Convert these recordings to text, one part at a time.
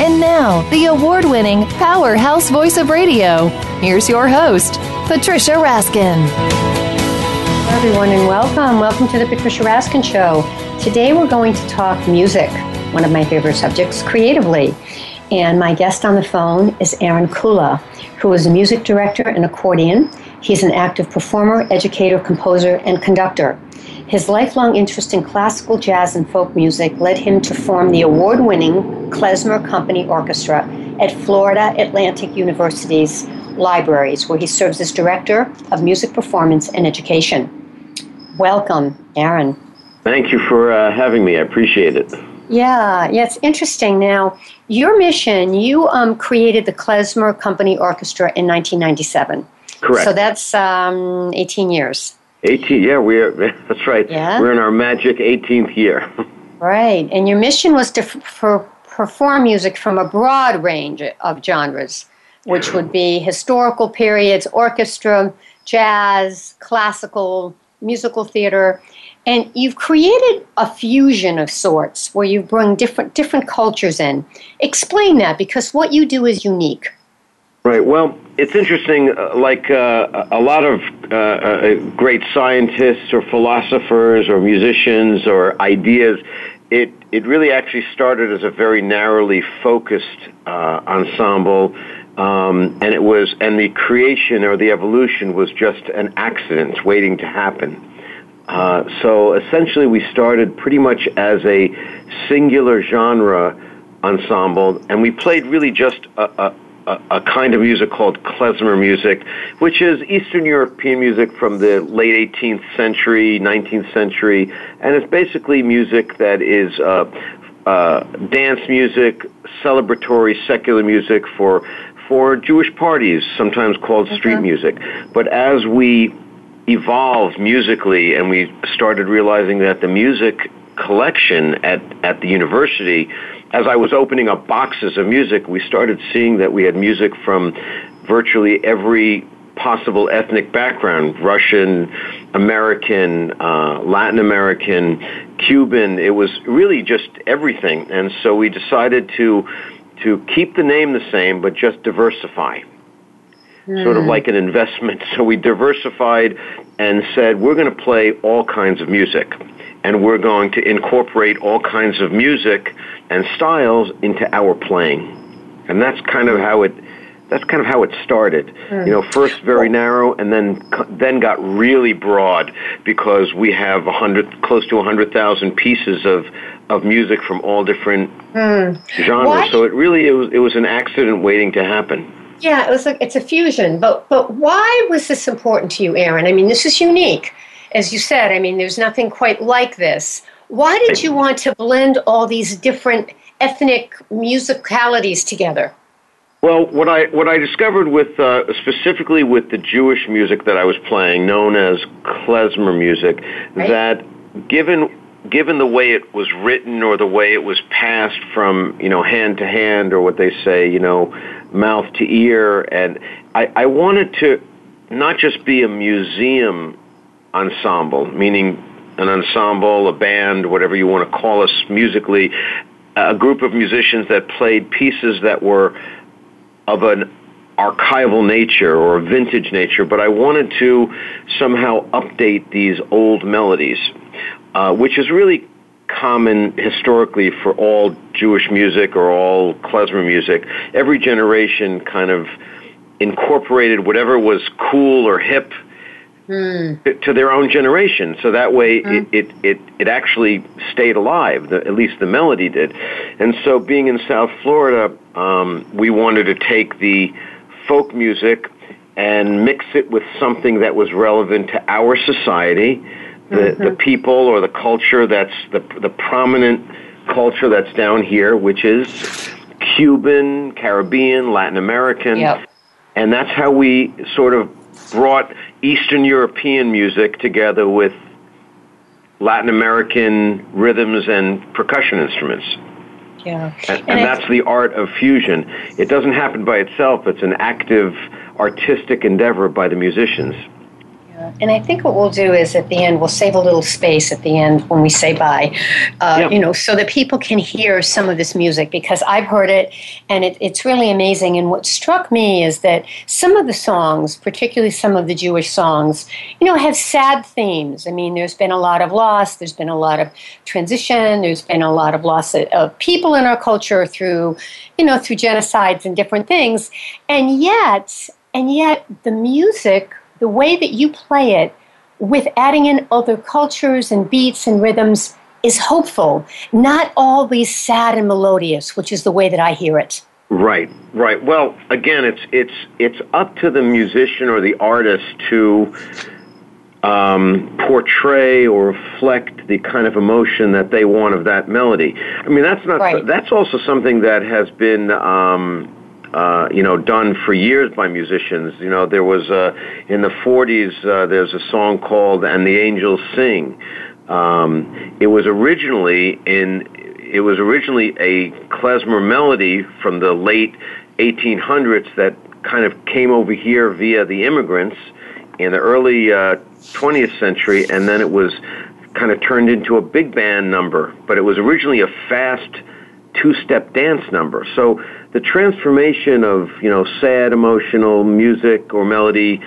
And now, the award winning powerhouse voice of radio. Here's your host, Patricia Raskin. Hello, everyone, and welcome. Welcome to the Patricia Raskin Show. Today, we're going to talk music, one of my favorite subjects, creatively. And my guest on the phone is Aaron Kula, who is a music director and accordion. He's an active performer, educator, composer, and conductor. His lifelong interest in classical, jazz, and folk music led him to form the award winning Klezmer Company Orchestra at Florida Atlantic University's libraries, where he serves as director of music performance and education. Welcome, Aaron. Thank you for uh, having me. I appreciate it. Yeah, yeah, it's interesting. Now, your mission, you um, created the Klezmer Company Orchestra in 1997. Correct. So that's um, 18 years. 18, yeah, we're, that's right. Yeah. We're in our magic 18th year. Right. And your mission was to f- for perform music from a broad range of genres, which would be historical periods, orchestra, jazz, classical, musical theater. And you've created a fusion of sorts where you bring different different cultures in. Explain that because what you do is unique. Right. Well, it's interesting. Uh, like uh, a lot of uh, uh, great scientists or philosophers or musicians or ideas, it it really actually started as a very narrowly focused uh, ensemble, um, and it was and the creation or the evolution was just an accident waiting to happen. Uh, so essentially, we started pretty much as a singular genre ensemble, and we played really just a, a a, kind of music called klezmer music, which is Eastern European music from the late 18th century, 19th century, and it's basically music that is uh, uh, dance music, celebratory secular music for for Jewish parties, sometimes called street Okay. music. But as we evolved musically and we started realizing that the music collection at, at the university, as I was opening up boxes of music, we started seeing that we had music from virtually every possible ethnic background Russian, American, uh, Latin American, Cuban. It was really just everything. And so we decided to, to keep the name the same, but just diversify sort of hmm. like an investment. So we diversified and said, we're going to play all kinds of music. And we're going to incorporate all kinds of music and styles into our playing. And that's kind of how it, that's kind of how it started. Hmm. You know, first very narrow, and then then got really broad because we have a hundred, close to a hundred thousand pieces of of music from all different hmm. genres. Why- So it really it was it was an accident waiting to happen. Yeah, it was like it's a fusion. But but why was this important to you, Aaron? I mean, this is unique, as you said. I mean, there's nothing quite like this. Why did you want to blend all these different ethnic musicalities together? Well, what I what I discovered with uh, specifically with the Jewish music that I was playing, known as klezmer music, Right. that given given the way it was written or the way it was passed from you know hand to hand or what they say you know mouth to ear, and I, I wanted to not just be a museum ensemble, meaning an ensemble, a band, whatever you want to call us musically, a group of musicians that played pieces that were of an archival nature or vintage nature, but I wanted to somehow update these old melodies, uh, which is really common historically for all Jewish music or all klezmer music. Every generation kind of incorporated whatever was cool or hip mm. to, their own generation. So that way, mm. it, it, it, it actually stayed alive. The, at least the melody did. And so, being in South Florida, um, we wanted to take the folk music and mix it with something that was relevant to our society, the, mm-hmm. the people or the culture that's the, the prominent culture that's down here, which is Cuban, Caribbean, Latin American. Yep. And that's how we sort of brought Eastern European music together with Latin American rhythms and percussion instruments. Yeah. And, and, and that's the art of fusion. It doesn't happen by itself, it's an active artistic endeavor by the musicians. And I think what we'll do is at the end, we'll save a little space at the end when we say bye, uh, yeah. you know, so that people can hear some of this music because I've heard it and it, it's really amazing. And what struck me is that some of the songs, particularly some of the Jewish songs, you know, have sad themes. I mean, there's been a lot of loss, there's been a lot of transition, there's been a lot of loss of people in our culture through, you know, through genocides and different things. And yet, and yet the music the way that you play it with adding in other cultures and beats and rhythms is hopeful, not all these sad and melodious, which is the way that I hear it. Right, right. Well, again, it's it's it's up to the musician or the artist to um, portray or reflect the kind of emotion that they want of that melody. I mean, that's not right. that's also something that has been um, uh, you know, done for years by musicians. You know, there was uh, in the 40s. Uh, there's a song called "And the Angels Sing." Um, it was originally in. It was originally a klezmer melody from the late 1800s that kind of came over here via the immigrants in the early uh, 20th century, and then it was kind of turned into a big band number. But it was originally a fast two-step dance number. So the transformation of you know sad emotional music or melody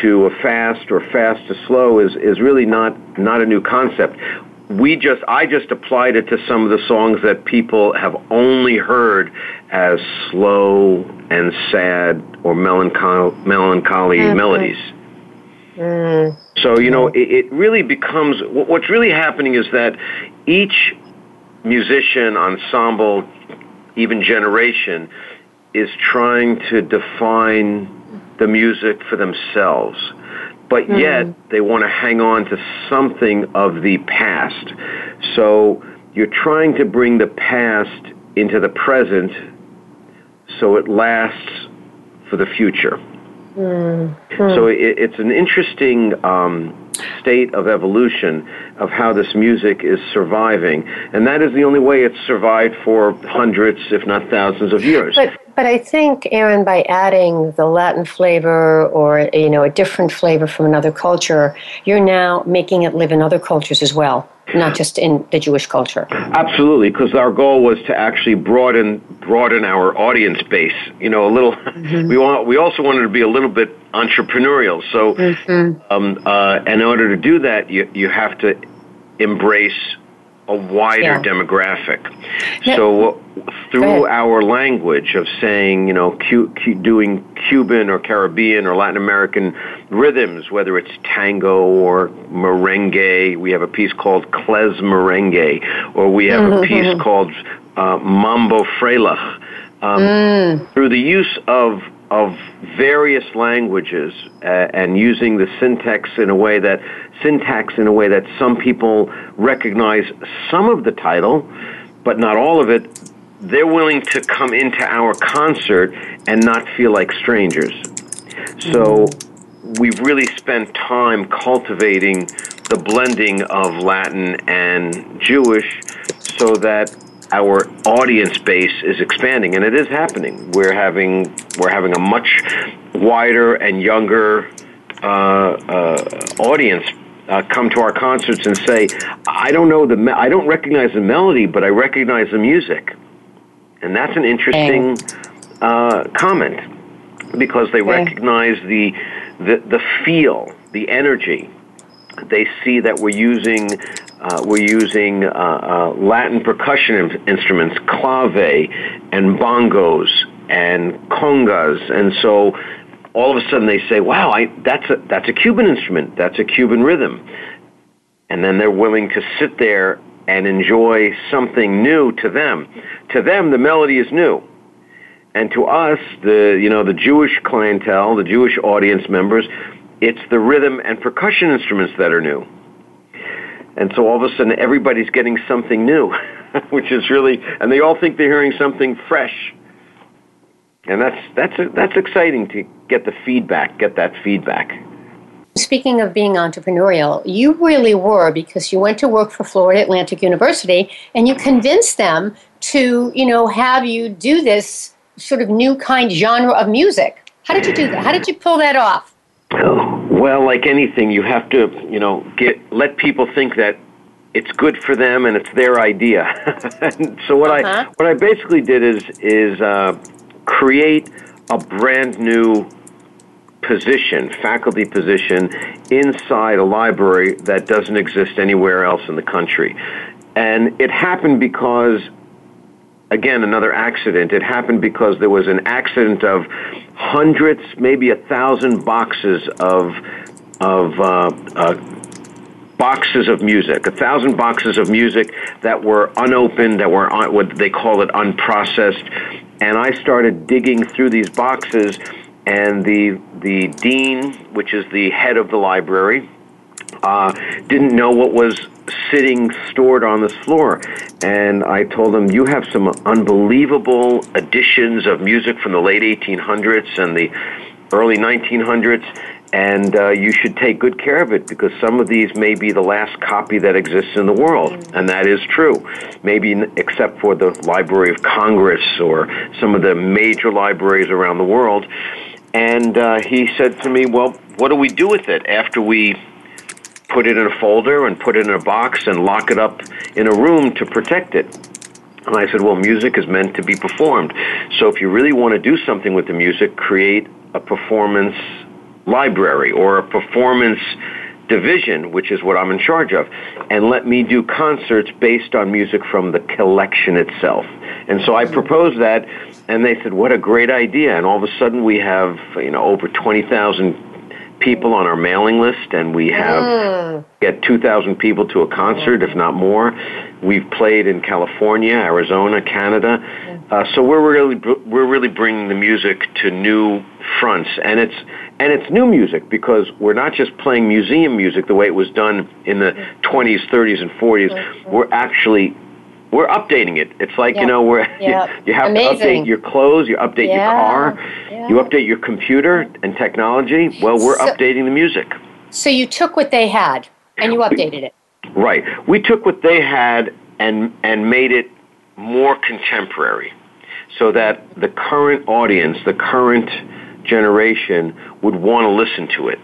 to a fast or fast to slow is is really not not a new concept we just I just applied it to some of the songs that people have only heard as slow and sad or melancholy melancholy melodies. Mm. So you know it, it really becomes what's really happening is that each musician ensemble even generation, is trying to define the music for themselves. But mm. yet, they want to hang on to something of the past. So, you're trying to bring the past into the present so it lasts for the future. Mm. So it, it's an interesting um, state of evolution of how this music is surviving, and that is the only way it's survived for hundreds, if not thousands, of years. But but I think, Aaron, by adding the Latin flavor or you know a different flavor from another culture, you're now making it live in other cultures as well not just in the Jewish culture. Absolutely, because our goal was to actually broaden broaden our audience base. You know, a little. Mm-hmm. We want. We also wanted to be a little bit entrepreneurial. So, mm-hmm. um, uh, in order to do that, you you have to embrace a wider yeah. demographic. Now, so through our language of saying, you know, Q, Q, doing Cuban or Caribbean or Latin American rhythms, whether it's tango or merengue, we have a piece called Klez Merengue, or we have mm-hmm. a piece called uh, Mambo Freilach. Um, mm. Through the use of of various languages uh, and using the syntax in a way that syntax in a way that some people recognize some of the title, but not all of it. They're willing to come into our concert and not feel like strangers. So we've really spent time cultivating the blending of Latin and Jewish so that our audience base is expanding, and it is happening. We're having we're having a much wider and younger uh, uh, audience uh, come to our concerts and say, "I don't know the me- I don't recognize the melody, but I recognize the music," and that's an interesting uh, comment because they recognize the, the the feel, the energy. They see that we're using uh, we're using uh, uh, Latin percussion instruments, clave and bongos and congas, and so all of a sudden they say, "Wow, I, that's a that's a Cuban instrument. That's a Cuban rhythm," and then they're willing to sit there and enjoy something new to them. To them, the melody is new. And to us, the you know the Jewish clientele, the Jewish audience members, it's the rhythm and percussion instruments that are new. And so all of a sudden, everybody's getting something new, which is really, and they all think they're hearing something fresh. And that's that's that's exciting to get the feedback, get that feedback. Speaking of being entrepreneurial, you really were because you went to work for Florida Atlantic University and you convinced them to, you know, have you do this sort of new kind genre of music. How did you do that? How did you pull that off? Oh, well, like anything, you have to, you know, get let people think that it's good for them and it's their idea. so what uh-huh. I what I basically did is is uh, create a brand new position, faculty position, inside a library that doesn't exist anywhere else in the country. And it happened because, again, another accident. It happened because there was an accident of hundreds, maybe a thousand boxes of, of uh, uh, boxes of music, a thousand boxes of music that were unopened, that were what they call it unprocessed. And I started digging through these boxes and the the dean, which is the head of the library, uh, didn't know what was sitting stored on this floor. And I told him, You have some unbelievable editions of music from the late 1800s and the early 1900s, and uh, you should take good care of it because some of these may be the last copy that exists in the world. And that is true. Maybe except for the Library of Congress or some of the major libraries around the world. And uh, he said to me, Well, what do we do with it after we put it in a folder and put it in a box and lock it up in a room to protect it? And I said, Well, music is meant to be performed. So if you really want to do something with the music, create a performance library or a performance division, which is what I'm in charge of, and let me do concerts based on music from the collection itself. And so I proposed that and they said, "What a great idea!" And all of a sudden, we have you know over twenty thousand people on our mailing list, and we have mm. get two thousand people to a concert, if not more. We've played in California, Arizona, Canada, uh, so we're really we're really bringing the music to new fronts, and it's and it's new music because we're not just playing museum music the way it was done in the 20s, 30s, and 40s. Mm-hmm. We're actually we're updating it. It's like, you know, where you, you, have Amazing. to update your clothes, you update yeah. your car, yeah. you update your computer and technology. Well, we're so, updating the music. So you took what they had and you updated it. Right. We took what they had and and made it more contemporary so that the current audience, the current generation would want to listen to it.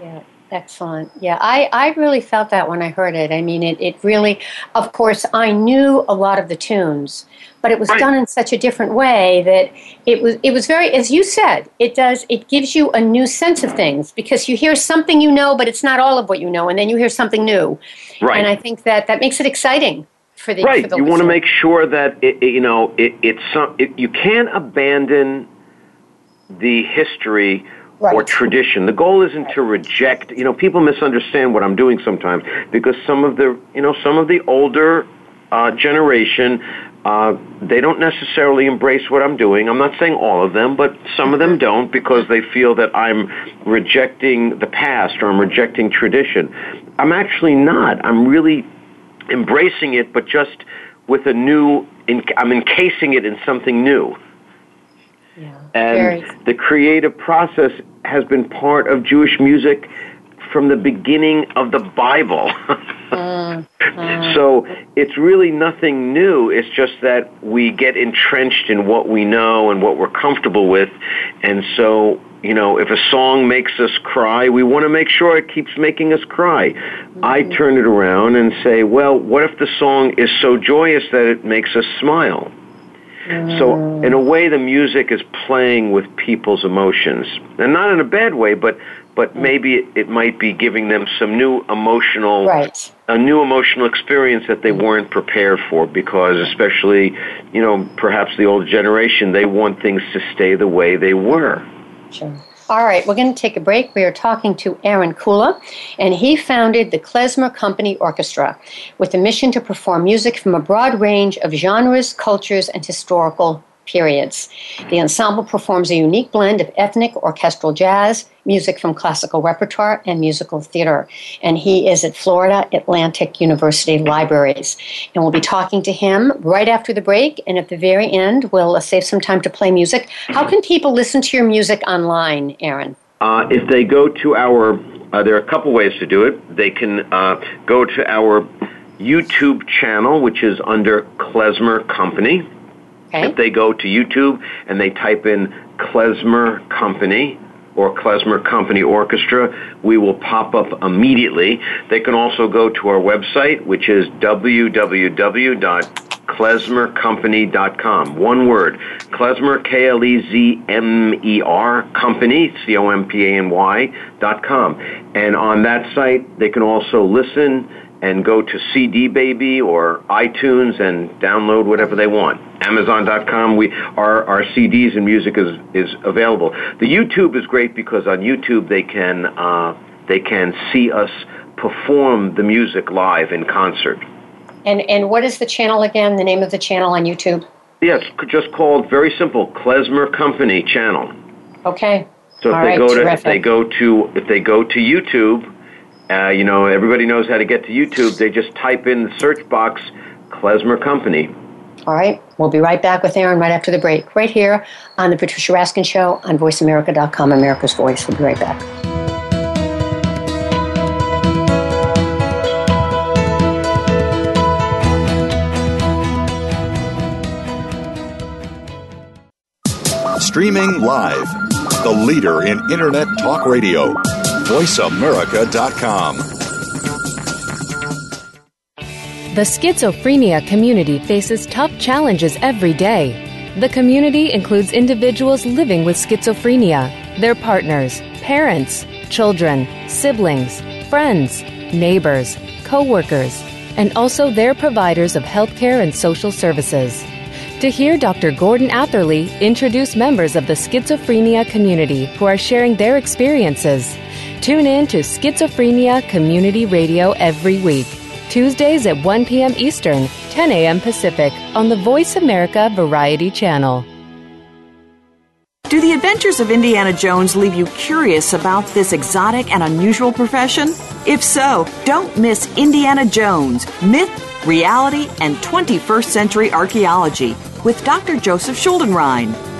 Yeah, excellent. Yeah, I, I really felt that when I heard it. I mean, it, it really, of course, I knew a lot of the tunes, but it was right. done in such a different way that it was, it was very, as you said, it does, it gives you a new sense of things because you hear something you know, but it's not all of what you know, and then you hear something new. Right. And I think that that makes it exciting. For the, right. For the you want to make sure that, it, it, you know, it, it's some, it, you can't abandon the history right. or tradition. The goal isn't to reject. You know, people misunderstand what I'm doing sometimes because some of the you know some of the older uh, generation uh, they don't necessarily embrace what I'm doing. I'm not saying all of them, but some of them mm-hmm. don't because they feel that I'm rejecting the past or I'm rejecting tradition. I'm actually not. I'm really embracing it, but just with a new. I'm encasing it in something new. Yeah, and very. the creative process has been part of Jewish music from the beginning of the Bible. mm, mm. So it's really nothing new. It's just that we get entrenched in what we know and what we're comfortable with. And so, you know, if a song makes us cry, we want to make sure it keeps making us cry. Mm-hmm. I turn it around and say, well, what if the song is so joyous that it makes us smile? So, in a way, the music is playing with people's emotions, and not in a bad way, but but maybe it might be giving them some new emotional, right. a new emotional experience that they weren't prepared for. Because, especially, you know, perhaps the older generation, they want things to stay the way they were. Sure. All right, we're going to take a break. We are talking to Aaron Kula, and he founded the Klezmer Company Orchestra with a mission to perform music from a broad range of genres, cultures, and historical periods. The ensemble performs a unique blend of ethnic orchestral jazz, music from classical repertoire, and musical theater. And he is at Florida Atlantic University Libraries. And we'll be talking to him right after the break. And at the very end, we'll uh, save some time to play music. How can people listen to your music online, Aaron? Uh, if they go to our, uh, there are a couple ways to do it. They can uh, go to our YouTube channel, which is under Klezmer Company Okay. If they go to YouTube and they type in Klezmer Company or Klezmer Company Orchestra, we will pop up immediately. They can also go to our website, which is www.klezmercompany.com. One word. Klezmer, K-L-E-Z-M-E-R, Company, C-O-M-P-A-N-Y, dot com. And on that site, they can also listen and go to CD Baby or iTunes and download whatever they want. Amazon.com, we our our CDs and music is is available. The YouTube is great because on YouTube they can uh, they can see us perform the music live in concert. And and what is the channel again? The name of the channel on YouTube? Yes, just called very simple Klezmer Company channel. Okay. So if All they right, go to terrific. if they go to if they go to YouTube, uh, you know everybody knows how to get to YouTube. They just type in the search box Klezmer Company. All right. We'll be right back with Aaron right after the break, right here on the Patricia Raskin Show on VoiceAmerica.com, America's Voice. We'll be right back. Streaming live, the leader in Internet talk radio, voiceamerica.com. The schizophrenia community faces tough challenges every day. The community includes individuals living with schizophrenia, their partners, parents, children, siblings, friends, neighbors, coworkers, and also their providers of healthcare and social services. To hear Dr. Gordon Atherley introduce members of the schizophrenia community who are sharing their experiences, tune in to Schizophrenia Community Radio every week. Tuesdays at 1 p.m. Eastern, 10 a.m. Pacific on the Voice America Variety Channel. Do the adventures of Indiana Jones leave you curious about this exotic and unusual profession? If so, don't miss Indiana Jones Myth, Reality, and 21st Century Archaeology with Dr. Joseph Schuldenrein.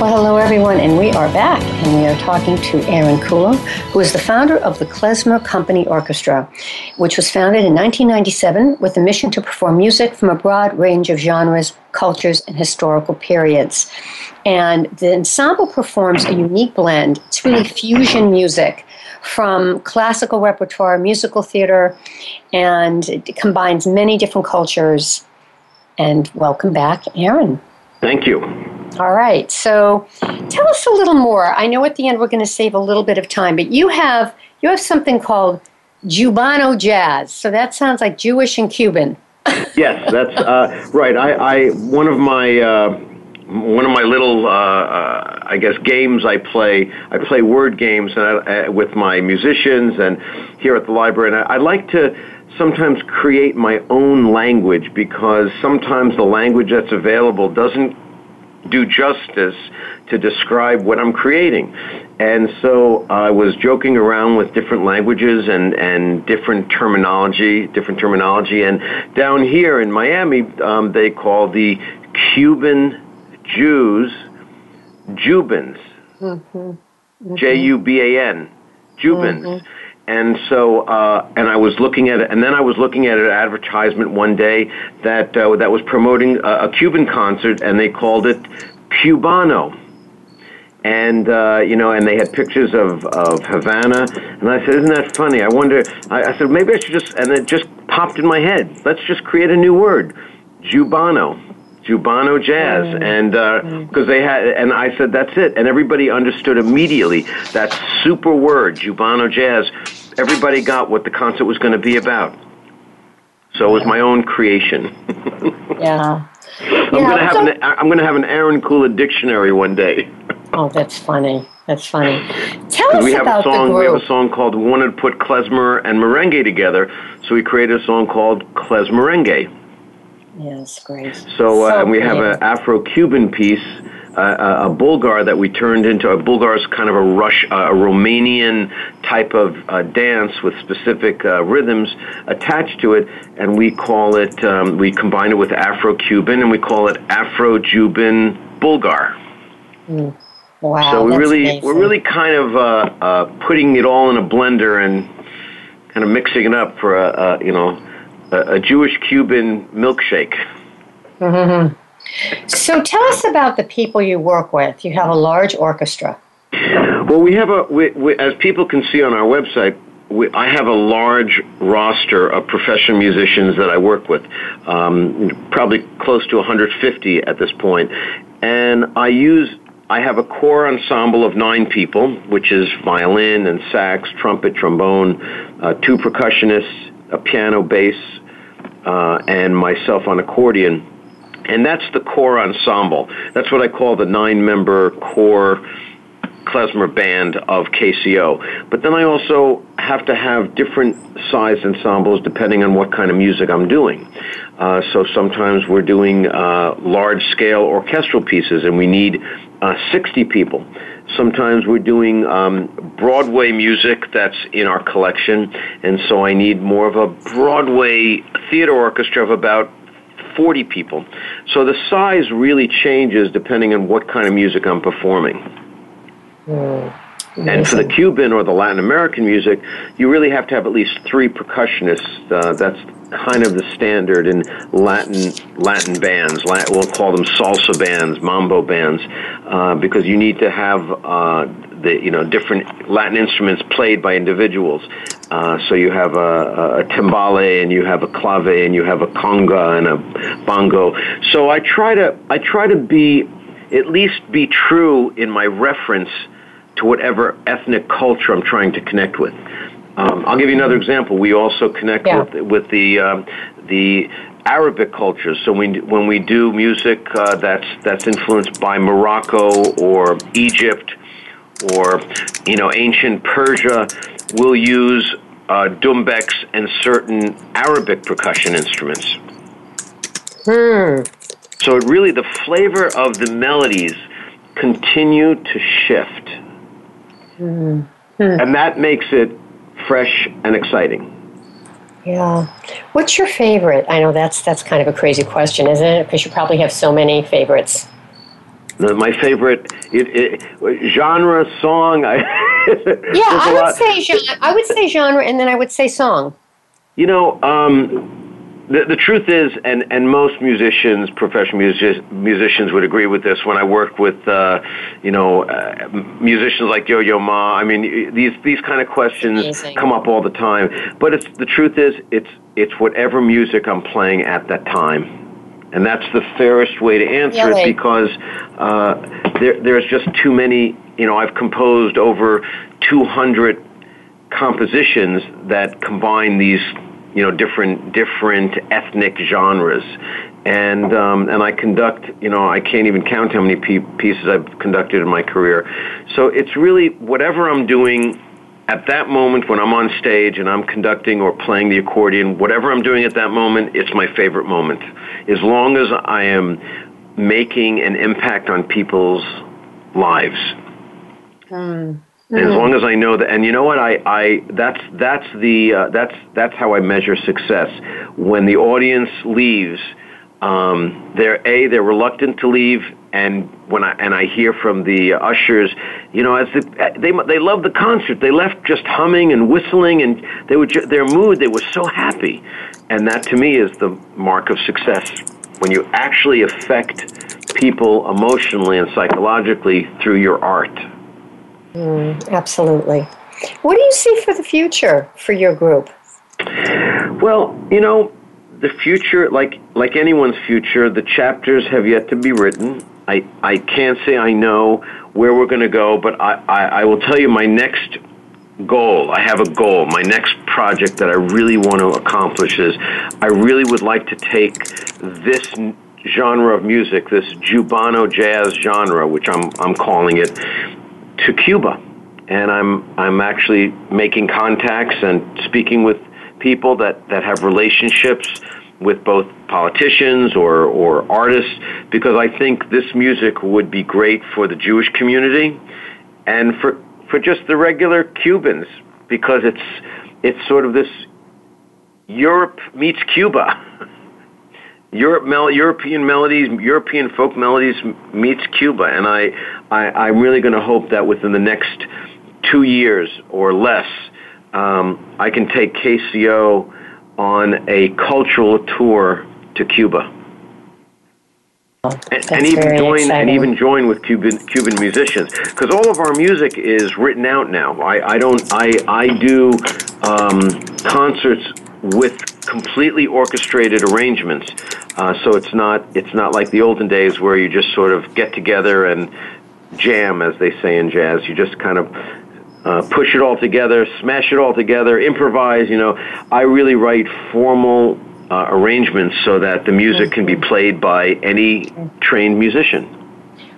Well, hello, everyone, and we are back, and we are talking to Aaron Kula, who is the founder of the Klezmer Company Orchestra, which was founded in 1997 with the mission to perform music from a broad range of genres, cultures, and historical periods. And the ensemble performs a unique blend. It's really fusion music from classical repertoire, musical theater, and it combines many different cultures. And welcome back, Aaron. Thank you. All right. So tell us a little more. I know at the end we're going to save a little bit of time, but you have you have something called Jubano jazz. So that sounds like Jewish and Cuban. yes, that's uh, right. I, I one of my uh, one of my little, uh, uh, I guess, games I play. I play word games and uh, with my musicians and here at the library, and I, I like to sometimes create my own language because sometimes the language that's available doesn't do justice to describe what I'm creating. And so I was joking around with different languages and, and different terminology, different terminology. And down here in Miami, um, they call the Cuban Jews Jubans. Mm-hmm. Mm-hmm. J-U-B-A-N. Jubans. Mm-hmm. And so, uh, and I was looking at it, and then I was looking at an advertisement one day that uh, that was promoting a, a Cuban concert, and they called it Cubano and uh, you know, and they had pictures of of Havana, and I said, "Isn't that funny?" I wonder. I, I said, maybe I should just, and it just popped in my head. Let's just create a new word, Jubano, Jubano jazz, mm. and because uh, they had, and I said, "That's it," and everybody understood immediately that super word, Jubano jazz. Everybody got what the concert was going to be about. So it was my own creation. yeah. I'm yeah, gonna have so, an I'm gonna have an Aaron Kula dictionary one day. Oh, that's funny. That's funny. Tell us we have about a song, the group. We have a song called Wanted to Put Klezmer and Merengue Together," so we created a song called Klezmerengue. Yes, great. So, uh, so and we have an Afro-Cuban piece, uh, a Bulgar that we turned into a Bulgar is kind of a Rush, uh, a Romanian type of uh, dance with specific uh, rhythms attached to it, and we call it. Um, we combine it with Afro-Cuban, and we call it Afro-Juban Bulgar. Mm. Wow, so we really amazing. we're really kind of uh, uh, putting it all in a blender and kind of mixing it up for a, a you know a, a Jewish Cuban milkshake. Mm-hmm. So tell us about the people you work with. You have a large orchestra. Well, we have a we, we, as people can see on our website. We, I have a large roster of professional musicians that I work with, um, probably close to 150 at this point. and I use I have a core ensemble of nine people, which is violin and sax, trumpet, trombone, uh, two percussionists, a piano, bass, uh, and myself on accordion. And that's the core ensemble. That's what I call the nine member core klezmer band of KCO. But then I also have to have different size ensembles depending on what kind of music I'm doing. Uh, so sometimes we're doing uh, large scale orchestral pieces and we need uh, 60 people. Sometimes we're doing um, Broadway music that's in our collection, and so I need more of a Broadway theater orchestra of about 40 people. So the size really changes depending on what kind of music I'm performing. Mm. And for the Cuban or the Latin American music, you really have to have at least three percussionists. Uh, that's kind of the standard in Latin Latin bands. Latin, we'll call them salsa bands, mambo bands, uh, because you need to have uh, the you know different Latin instruments played by individuals. Uh, so you have a, a timbale and you have a clave and you have a conga and a bongo. So I try to I try to be at least be true in my reference to whatever ethnic culture I'm trying to connect with. Um, I'll give you another example. We also connect yeah. with with the um, the Arabic culture. So we, when we do music uh, that's that's influenced by Morocco or Egypt or you know ancient Persia, we'll use uh, doumbeks and certain Arabic percussion instruments. Hmm. So it really the flavor of the melodies continue to shift, hmm. and that makes it fresh and exciting. Yeah. What's your favorite? I know that's that's kind of a crazy question, isn't it? Because you probably have so many favorites. My favorite it, it, genre song. I, yeah, I would say genre. I would say genre, and then I would say song. You know, um, the, the truth is, and, and most musicians, professional music, musicians would agree with this. When I work with, uh, you know, uh, musicians like Yo Yo Ma, I mean, these these kind of questions Amazing. come up all the time. But it's the truth is, it's it's whatever music I'm playing at that time, and that's the fairest way to answer it because uh, there there's just too many. You know, I've composed over 200 compositions that combine these you know different different ethnic genres and um, and I conduct. You know, I can't even count how many pieces I've conducted in my career. So it's really whatever I'm doing at that moment when I'm on stage and I'm conducting or playing the accordion, whatever I'm doing at that moment, it's my favorite moment. As long as I am making an impact on people's lives. Mm. Mm. As long as I know that, and you know what, I, I that's that's the uh, that's that's how I measure success. When the audience leaves, um, they're a they're reluctant to leave, and when I and I hear from the ushers, you know, as the, they they love the concert, they left just humming and whistling, and they were ju- their mood, they were so happy, and that to me is the mark of success when you actually affect people emotionally and psychologically through your art. Mm, absolutely. What do you see for the future for your group? Well, you know, the future, like like anyone's future, the chapters have yet to be written. I I can't say I know where we're going to go, but I, I I will tell you my next goal. I have a goal. My next project that I really want to accomplish is I really would like to take this genre of music, this Jubano jazz genre, which I'm I'm calling it, to Cuba. And I'm I'm actually making contacts and speaking with people that, that have relationships with both politicians or, or artists because I think this music would be great for the Jewish community and for for just the regular Cubans because it's it's sort of this Europe meets Cuba. Europe mel- European melodies, European folk melodies meets Cuba, and I, I I'm really going to hope that within the next two years or less, um, I can take KCO on a cultural tour to Cuba. and, and, even join exciting. and even join with Cuban Cuban musicians because all of our music is written out now. I, I don't I I do um, concerts with completely orchestrated arrangements, uh, so it's not it's not like the olden days where you just sort of get together and jam, as they say in jazz. You just kind of uh, push it all together, smash it all together, improvise. You know, I really write formal uh, arrangements so that the music can be played by any trained musician.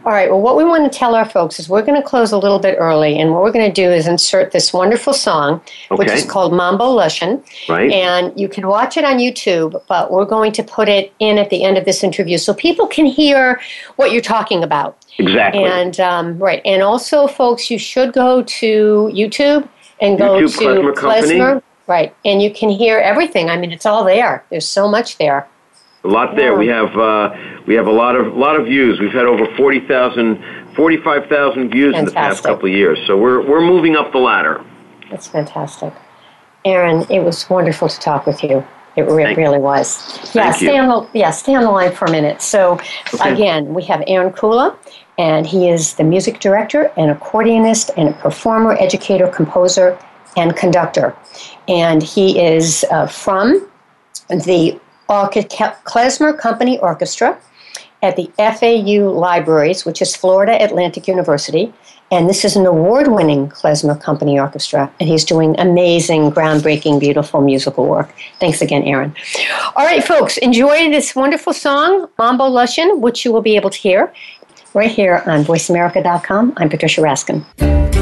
All right. Well, what we want to tell our folks is we're going to close a little bit early, and what we're going to do is insert this wonderful song, okay. which is called Mambo Lushan. Right. And you can watch it on YouTube, but we're going to put it in at the end of this interview so people can hear what you're talking about. Exactly. And um, right, and also, folks, you should go to YouTube and go YouTube, to Klezmer, Klezmer right, and you can hear everything. I mean, it's all there. There's so much there. A lot there. Yeah. We have uh, we have a lot of lot of views. We've had over 40,000, 45,000 views fantastic. in the past couple of years. So we're we're moving up the ladder. That's fantastic, Aaron. It was wonderful to talk with you. It re- really was. Yeah, stay on the yeah stay on the line for a minute. So okay. again, we have Aaron Kula, and he is the music director, an accordionist, and a performer, educator, composer, and conductor. And he is uh, from the Klezmer Company Orchestra at the FAU Libraries, which is Florida Atlantic University. And this is an award winning Klezmer Company Orchestra. And he's doing amazing, groundbreaking, beautiful musical work. Thanks again, Aaron. All right, folks, enjoy this wonderful song, Mambo Lushan, which you will be able to hear right here on VoiceAmerica.com. I'm Patricia Raskin.